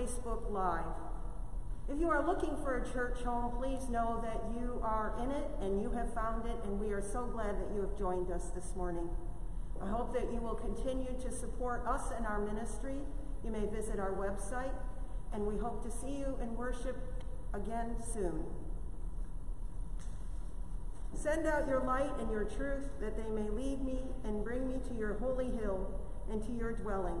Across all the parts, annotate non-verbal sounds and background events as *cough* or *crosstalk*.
Facebook Live. If you are looking for a church home, please know that you are in it and you have found it, and we are so glad that you have joined us this morning. I hope that you will continue to support us and our ministry. You may visit our website, and we hope to see you in worship again soon. Send out your light and your truth that they may lead me and bring me to your holy hill and to your dwelling.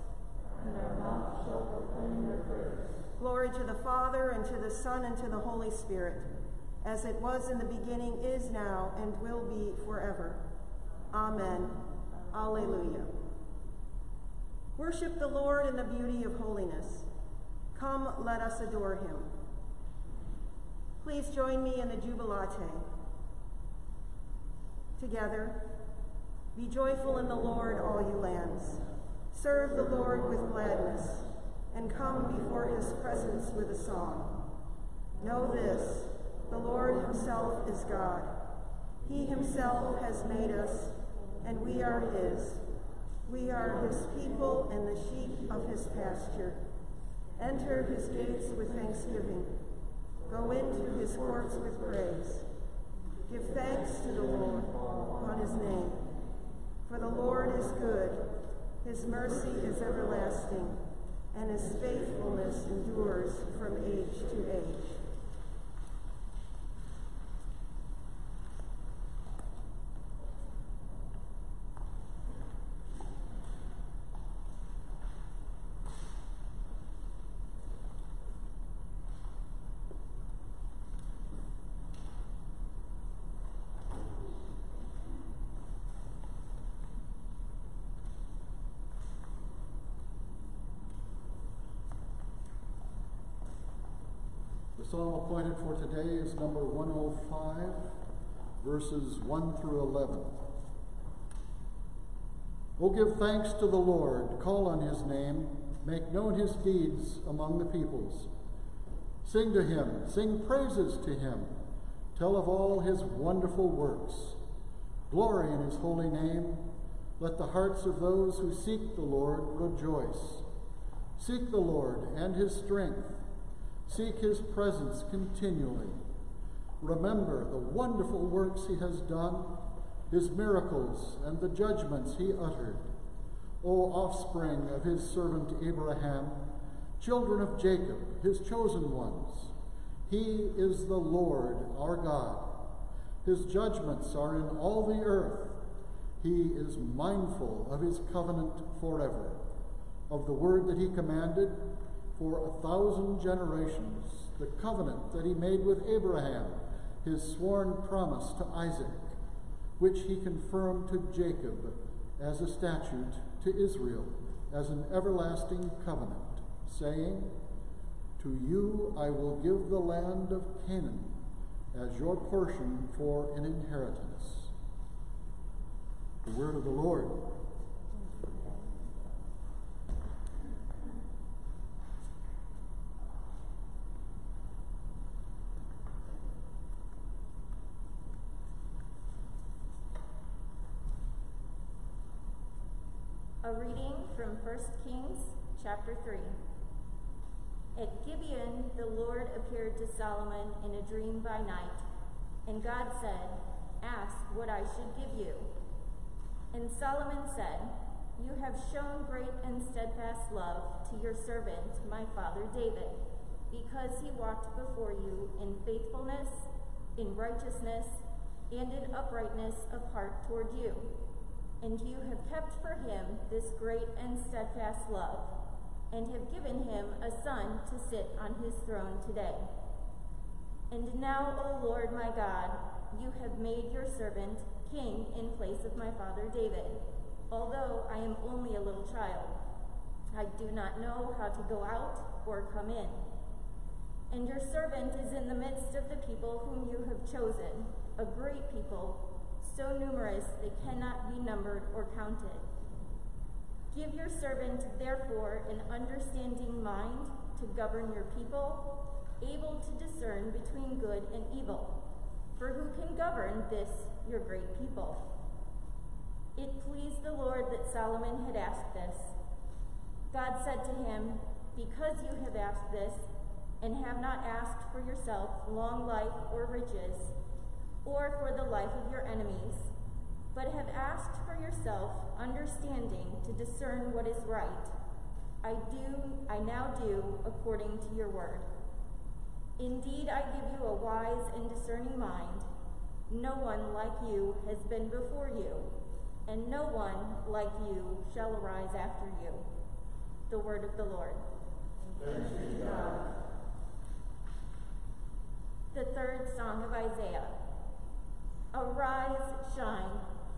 And our mouth shall proclaim your praise. Glory to the Father, and to the Son, and to the Holy Spirit, as it was in the beginning, is now, and will be forever. Amen. Alleluia. Worship the Lord in the beauty of holiness. Come, let us adore him. Please join me in the Jubilate. Together, be joyful in the Lord, all you lands. Serve the Lord with gladness, and come before his presence with a song. Know this, the Lord himself is God. He himself has made us, and we are his. We are his people and the sheep of his pasture. Enter his gates with thanksgiving. Go into his courts with praise. Give thanks to the Lord on his name. For the Lord is good, his mercy is everlasting, and his faithfulness endures from age to age. Psalm appointed for today is number 105, verses 1 through 11. Oh, give thanks to the Lord, call on his name, make known his deeds among the peoples. Sing to him, sing praises to him, tell of all his wonderful works. Glory in his holy name. Let the hearts of those who seek the Lord rejoice. Seek the Lord and his strength. Seek his presence continually. Remember the wonderful works he has done, his miracles, and the judgments he uttered. O offspring of his servant Abraham, children of Jacob, his chosen ones, he is the Lord our God. His judgments are in all the earth. He is mindful of his covenant forever, of the word that he commanded for a thousand generations, the covenant that he made with Abraham, his sworn promise to Isaac, which he confirmed to Jacob as a statute, to Israel as an everlasting covenant, saying, To you I will give the land of Canaan as your portion for an inheritance. The word of the Lord. A reading from 1 Kings chapter 3. At Gibeon, the Lord appeared to Solomon in a dream by night, and God said, Ask what I should give you. And Solomon said, you have shown great and steadfast love to your servant, my father David, because he walked before you in faithfulness, in righteousness, and in uprightness of heart toward you. And you have kept for him this great and steadfast love, and have given him a son to sit on his throne today. And now, O Lord my God, you have made your servant king in place of my father David, although I am only a little child. I do not know how to go out or come in. And your servant is in the midst of the people whom you have chosen, a great people, so numerous they cannot be numbered or counted. Give your servant, therefore, an understanding mind to govern your people, able to discern between good and evil. For who can govern this, your great people? It pleased the Lord that Solomon had asked this. God said to him, Because you have asked this, and have not asked for yourself long life or riches, or for the life of your enemies, but have asked for yourself understanding to discern what is right. I do, I now do according to your word. Indeed, I give you a wise and discerning mind. No one like you has been before you, and no one like you shall arise after you. The word of the Lord. Thanks be to God. The third song of Isaiah.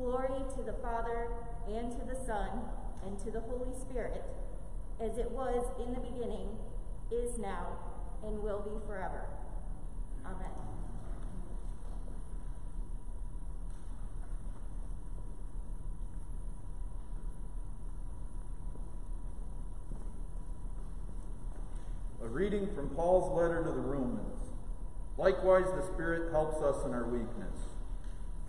Glory to the Father, and to the Son, and to the Holy Spirit, as it was in the beginning, is now, and will be forever. Amen. A reading from Paul's letter to the Romans. Likewise, the Spirit helps us in our weakness.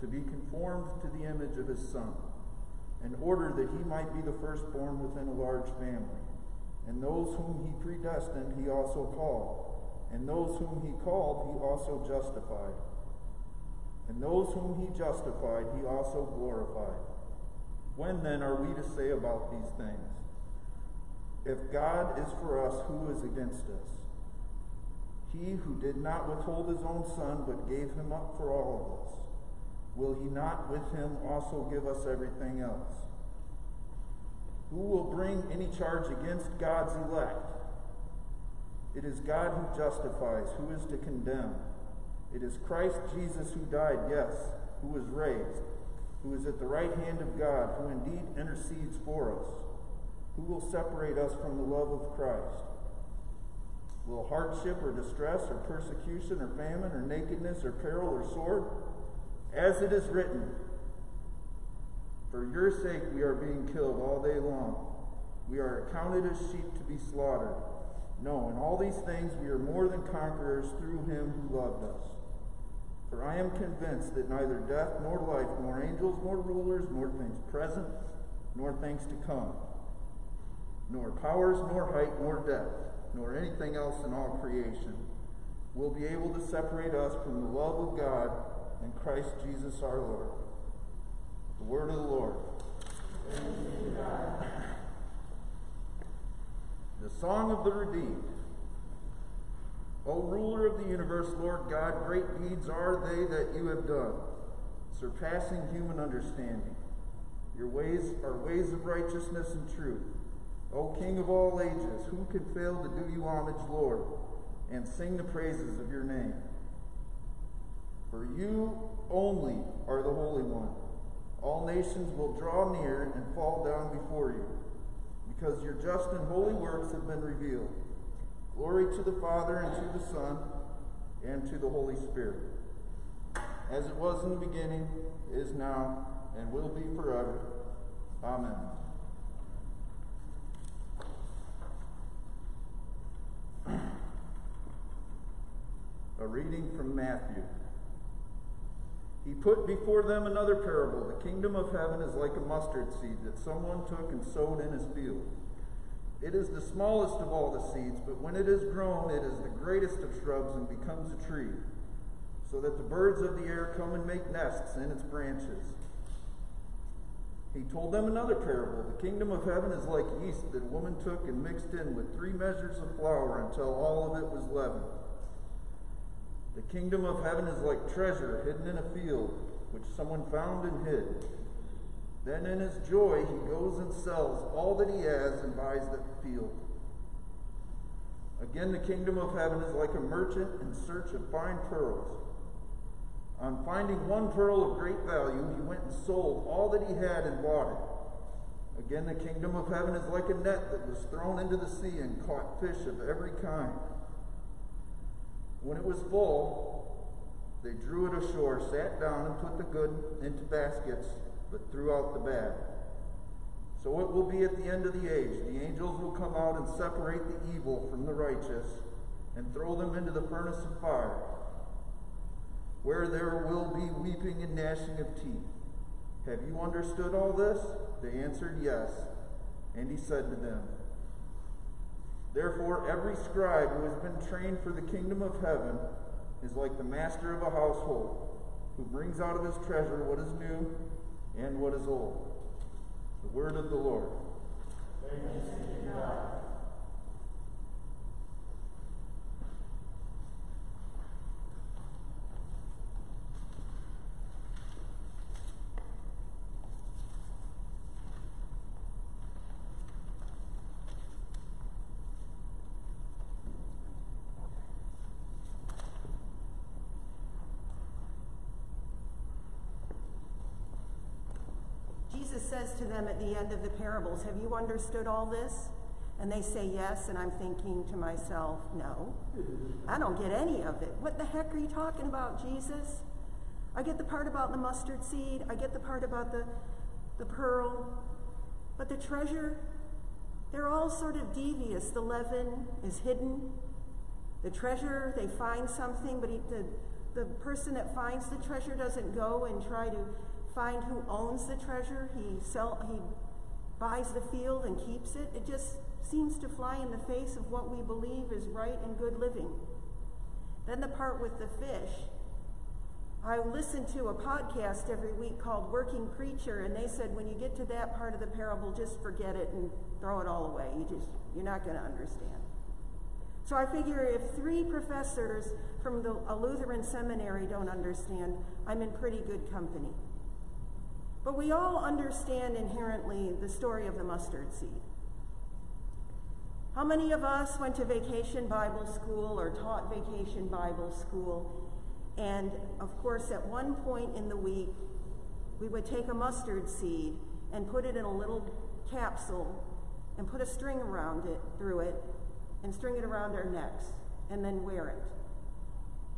to be conformed to the image of his Son, in order that he might be the firstborn within a large family. And those whom he predestined, he also called. And those whom he called, he also justified. And those whom he justified, he also glorified. When then are we to say about these things? If God is for us, who is against us? He who did not withhold his own son, but gave him up for all of us, will he not with him also give us everything else? Who will bring any charge against God's elect? It is God who justifies. Who is to condemn? It is Christ Jesus who died, yes, who was raised, who is at the right hand of God, who indeed intercedes for us. Who will separate us from the love of Christ? Will hardship or distress or persecution or famine or nakedness or peril or sword? As it is written, For your sake we are being killed all day long. We are accounted as sheep to be slaughtered. No, in all these things we are more than conquerors through him who loved us. For I am convinced that neither death nor life, nor angels nor rulers, nor things present, nor things to come nor powers, nor height, nor depth, nor anything else in all creation will be able to separate us from the love of God and Christ Jesus our Lord. The word of the Lord. The song of the redeemed. O ruler of the universe, Lord God, great deeds are they that you have done, surpassing human understanding. Your ways are ways of righteousness and truth. O King of all ages, who can fail to do you homage, Lord, and sing the praises of your name? For you only are the Holy One. All nations will draw near and fall down before you, because your just and holy works have been revealed. Glory to the Father, and to the Son, and to the Holy Spirit. As it was in the beginning, is now, and will be forever. Amen. *clears throat* A reading from Matthew. He put before them another parable. The kingdom of heaven is like a mustard seed that someone took and sowed in his field. It is the smallest of all the seeds, but when it is grown, it is the greatest of shrubs and becomes a tree, so that the birds of the air come and make nests in its branches. He told them another parable. The kingdom of heaven is like yeast that a woman took and mixed in with three measures of flour until all of it was leavened. The kingdom of heaven is like treasure hidden in a field, which someone found and hid. Then in his joy, he goes and sells all that he has and buys that field. Again, the kingdom of heaven is like a merchant in search of fine pearls. On finding one pearl of great value, he went and sold all that he had and bought it. Again, the kingdom of heaven is like a net that was thrown into the sea and caught fish of every kind. When it was full, they drew it ashore, sat down, and put the good into baskets, but threw out the bad. So it will be at the end of the age. The angels will come out and separate the evil from the righteous and throw them into the furnace of fire, where there will be weeping and gnashing of teeth. Have you understood all this? They answered, Yes. And he said to them, Therefore, every scribe who has been trained for the kingdom of heaven is like the master of a household, who brings out of his treasure what is new and what is old. The word of the Lord. Jesus says to them at the end of the parables, Have you understood all this? And they say yes, and I'm thinking to myself, No, I don't get any of it. What the heck are you talking about, Jesus? I get the part about the mustard seed, I get the part about the, the pearl, but the treasure, they're all sort of devious. The leaven is hidden. The treasure, they find something, but he, the, the person that finds the treasure doesn't go and try to find who owns the treasure. He sell he buys the field and keeps it. It just seems to fly in the face of what we believe is right and good living. Then the part with the fish. I listen to a podcast every week called Working Preacher, and they said when you get to that part of the parable, just forget it and throw it all away. You just you're not going to understand. So I figure if three professors from the, a Lutheran seminary don't understand, I'm in pretty good company. But we all understand inherently the story of the mustard seed. How many of us went to vacation Bible school or taught vacation Bible school? And of course, at one point in the week, we would take a mustard seed and put it in a little capsule and put a string around it, through it, and string it around our necks, and then wear it.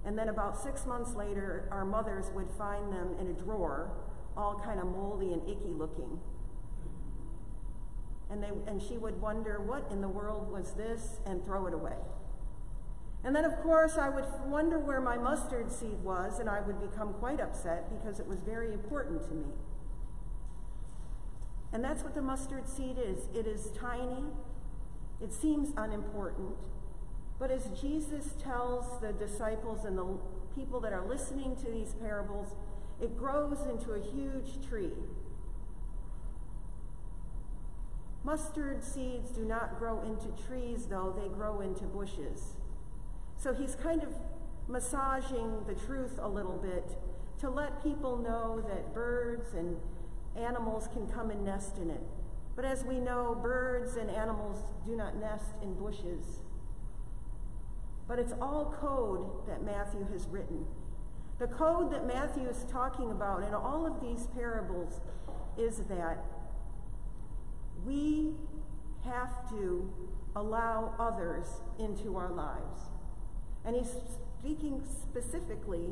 And then about six months later, our mothers would find them in a drawer, all kind of moldy and icky looking. And, they, and she would wonder, what in the world was this, and throw it away. And then, of course, I would wonder where my mustard seed was, and I would become quite upset because it was very important to me. And that's what the mustard seed is it is tiny, It seems unimportant. But as Jesus tells the disciples and the people that are listening to these parables, it grows into a huge tree. Mustard seeds do not grow into trees, though, they grow into bushes. So he's kind of massaging the truth a little bit to let people know that birds and animals can come and nest in it. But as we know, birds and animals do not nest in bushes. But it's all code that Matthew has written. The code that Matthew is talking about in all of these parables is that we have to allow others into our lives. And he's speaking specifically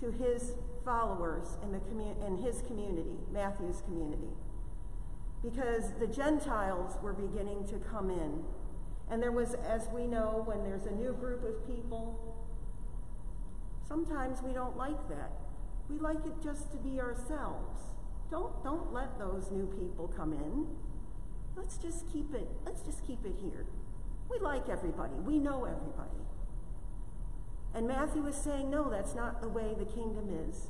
to his followers in, the commu- in his community, Matthew's community. Because the Gentiles were beginning to come in. And there was, as we know, when there's a new group of people, sometimes we don't like that. We like it just to be ourselves. Don't, don't let those new people come in. Let's just keep it, let's just keep it here. We like everybody. We know everybody. And Matthew is saying, no, that's not the way the kingdom is.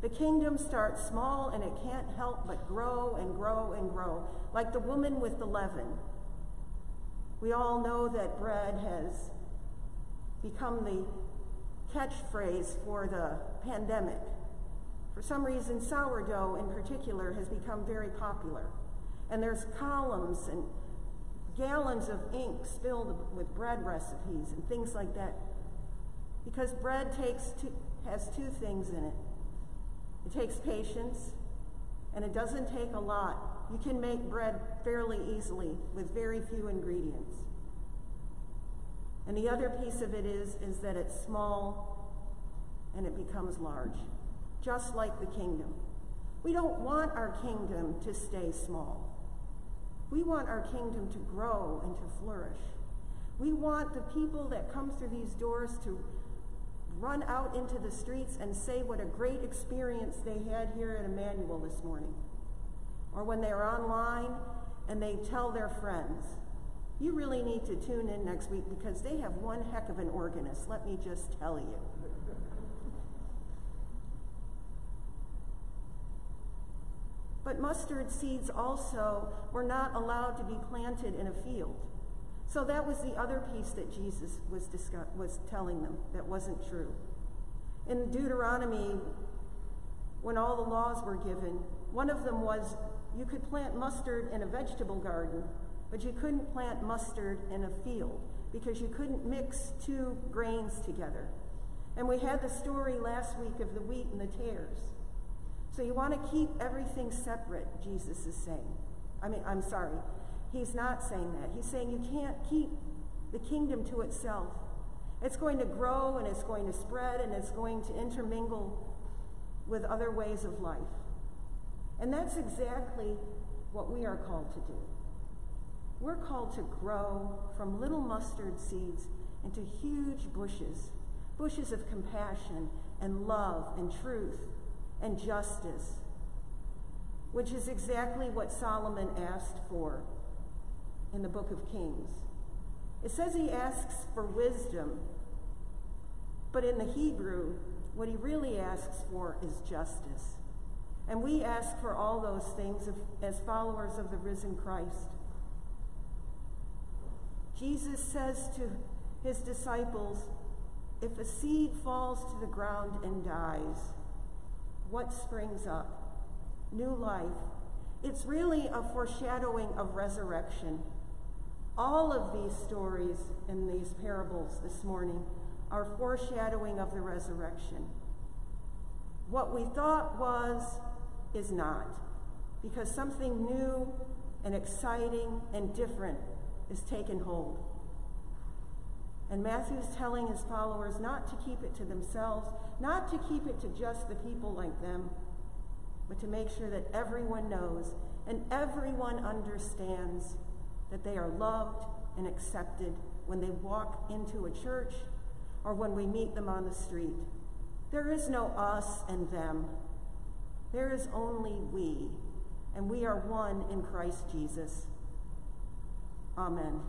The kingdom starts small and it can't help but grow and grow and grow, like the woman with the leaven. We all know that bread has become the catchphrase for the pandemic. For some reason, sourdough in particular has become very popular. And there's columns and gallons of ink spilled with bread recipes and things like that. Because bread takes two, has two things in it. It takes patience, and it doesn't take a lot. You can make bread fairly easily with very few ingredients. And the other piece of it is, is that it's small and it becomes large, just like the kingdom. We don't want our kingdom to stay small. We want our kingdom to grow and to flourish. We want the people that come through these doors to run out into the streets and say what a great experience they had here at Emmanuel this morning. Or when they're online and they tell their friends, you really need to tune in next week because they have one heck of an organist, let me just tell you. But mustard seeds also were not allowed to be planted in a field. So that was the other piece that Jesus was, discuss- was telling them that wasn't true. In Deuteronomy, when all the laws were given, one of them was you could plant mustard in a vegetable garden, but you couldn't plant mustard in a field because you couldn't mix two grains together. And we had the story last week of the wheat and the tares. So you want to keep everything separate, Jesus is saying. I mean, I'm sorry. He's not saying that. He's saying you can't keep the kingdom to itself. It's going to grow and it's going to spread and it's going to intermingle with other ways of life. And that's exactly what we are called to do. We're called to grow from little mustard seeds into huge bushes, bushes of compassion and love and truth and justice, which is exactly what Solomon asked for in the book of Kings. It says he asks for wisdom, but in the Hebrew, what he really asks for is justice. And we ask for all those things as followers of the risen Christ. Jesus says to his disciples, if a seed falls to the ground and dies, what springs up? New life. It's really a foreshadowing of resurrection. All of these stories in these parables this morning are foreshadowing of the resurrection. What we thought was is not, because something new and exciting and different is taken hold. And Matthew is telling his followers not to keep it to themselves, not to keep it to just the people like them, but to make sure that everyone knows and everyone understands that they are loved and accepted when they walk into a church or when we meet them on the street. There is no us and them. There is only we, and we are one in Christ Jesus. Amen.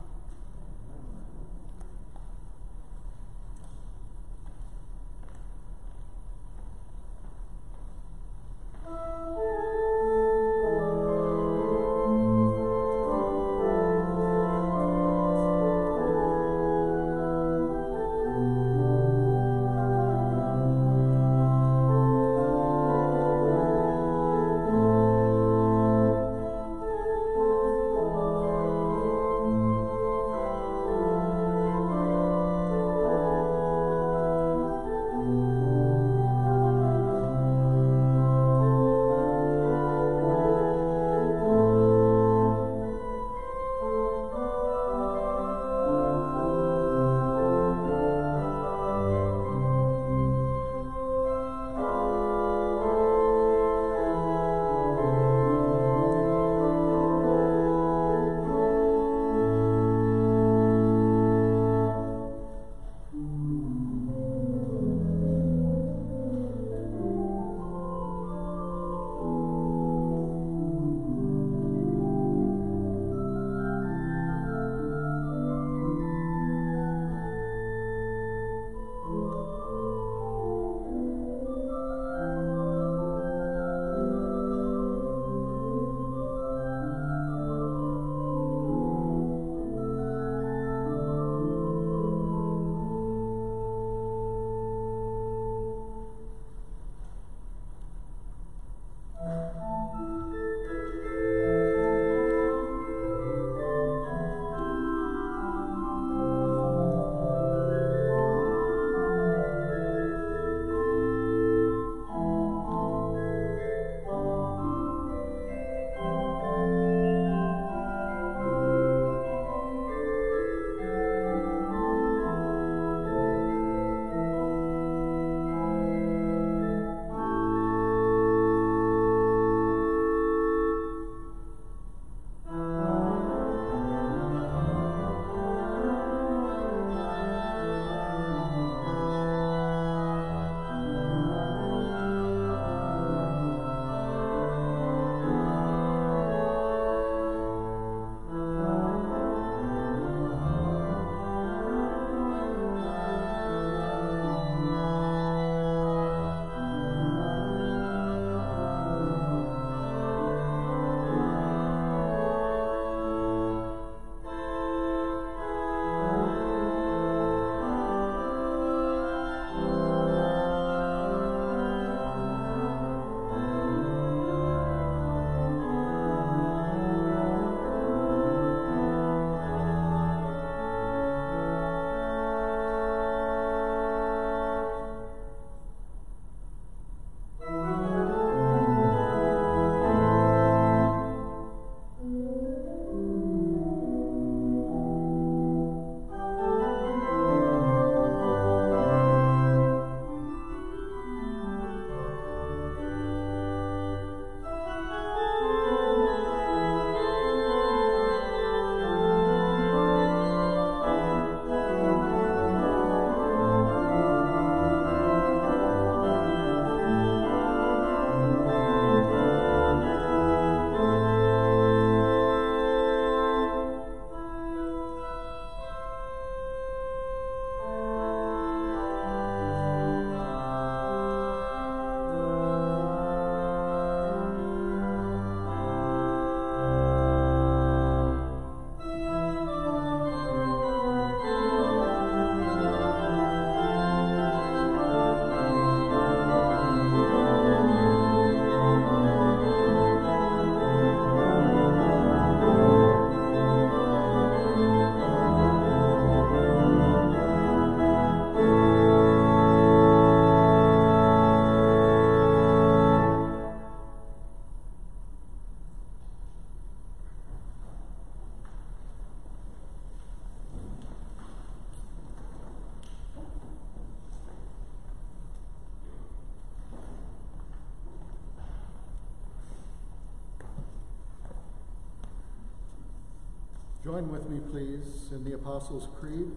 Join with me, please, in the Apostles' Creed.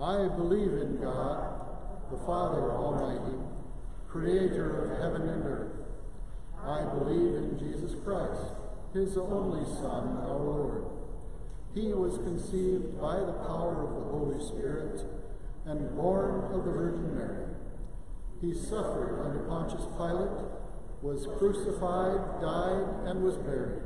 I believe in God, the Father Almighty, creator of heaven and earth. I believe in Jesus Christ, his only Son, our Lord. He was conceived by the power of the Holy Spirit and born of the Virgin Mary. He suffered under Pontius Pilate, was crucified, died, and was buried.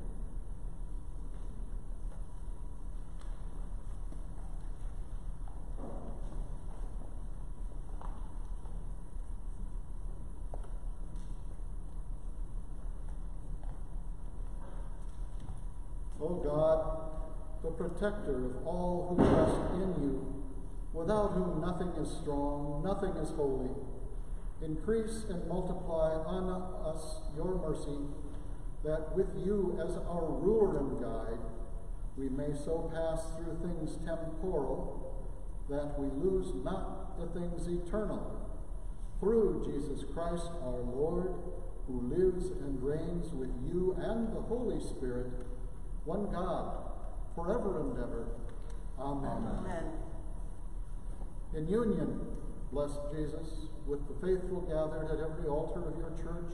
O God, the protector of all who trust in you, without whom nothing is strong, nothing is holy, increase and multiply on us your mercy, that with you as our ruler and guide, we may so pass through things temporal that we lose not the things eternal. Through Jesus Christ our Lord, who lives and reigns with you and the Holy Spirit, one God, forever and ever. Amen. Amen. In union, blessed Jesus, with the faithful gathered at every altar of your church,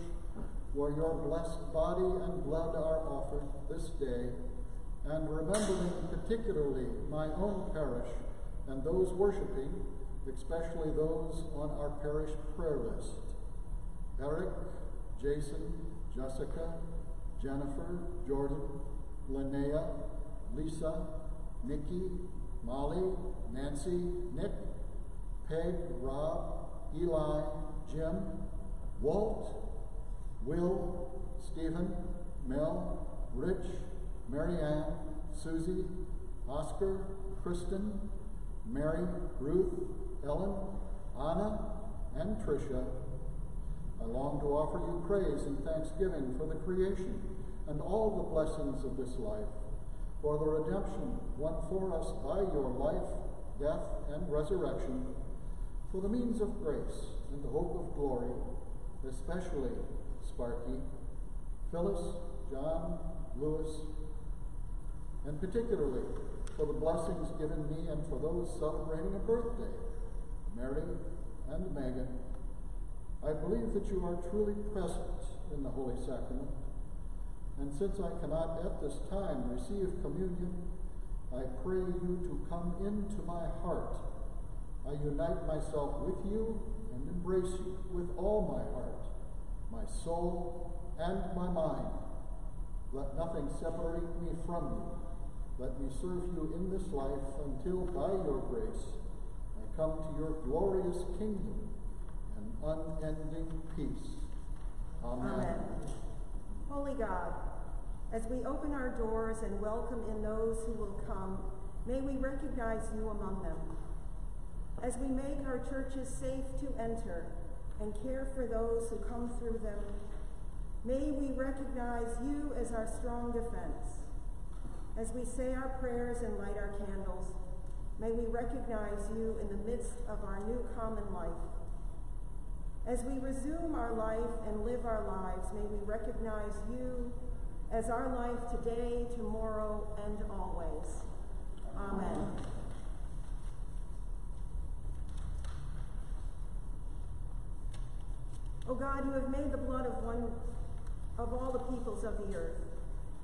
where your blessed body and blood are offered this day, and remembering particularly my own parish and those worshiping, especially those on our parish prayer list. Eric, Jason, Jessica, Jennifer, Jordan, Linnea, Lisa, Nikki, Molly, Nancy, Nick, Peg, Rob, Eli, Jim, Walt, Will, Stephen, Mel, Rich, Marianne, Susie, Oscar, Kristen, Mary, Ruth, Ellen, Anna, and Tricia. I long to offer you praise and thanksgiving for the creation and all the blessings of this life, for the redemption won for us by your life, death, and resurrection, for the means of grace and the hope of glory, especially Sparky, Phyllis, John, Lewis, and particularly for the blessings given me and for those celebrating a birthday, Mary and Megan. I believe that you are truly present in the Holy Sacrament and since I cannot at this time receive communion, I pray you to come into my heart. I unite myself with you and embrace you with all my heart, my soul, and my mind. Let nothing separate me from you. Let me serve you in this life until, by your grace, I come to your glorious kingdom and unending peace. Amen. Amen. Holy God, as we open our doors and welcome in those who will come, may we recognize you among them. As we make our churches safe to enter and care for those who come through them, may we recognize you as our strong defense. As we say our prayers and light our candles, may we recognize you in the midst of our new common life. As we resume our life and live our lives, may we recognize you as our life today, tomorrow, and always. Amen. O God, you have made the blood of one of all the peoples of the earth,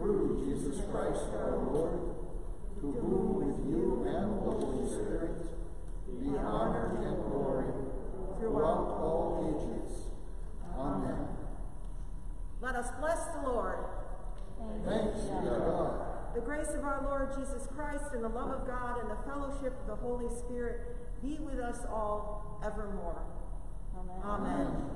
Through Jesus Christ our Lord, to whom with you and the Holy Spirit be honor and glory throughout all ages. Amen. Let us bless the Lord. Thanks be to God. The grace of our Lord Jesus Christ and the love of God and the fellowship of the Holy Spirit be with us all evermore. Amen. Amen.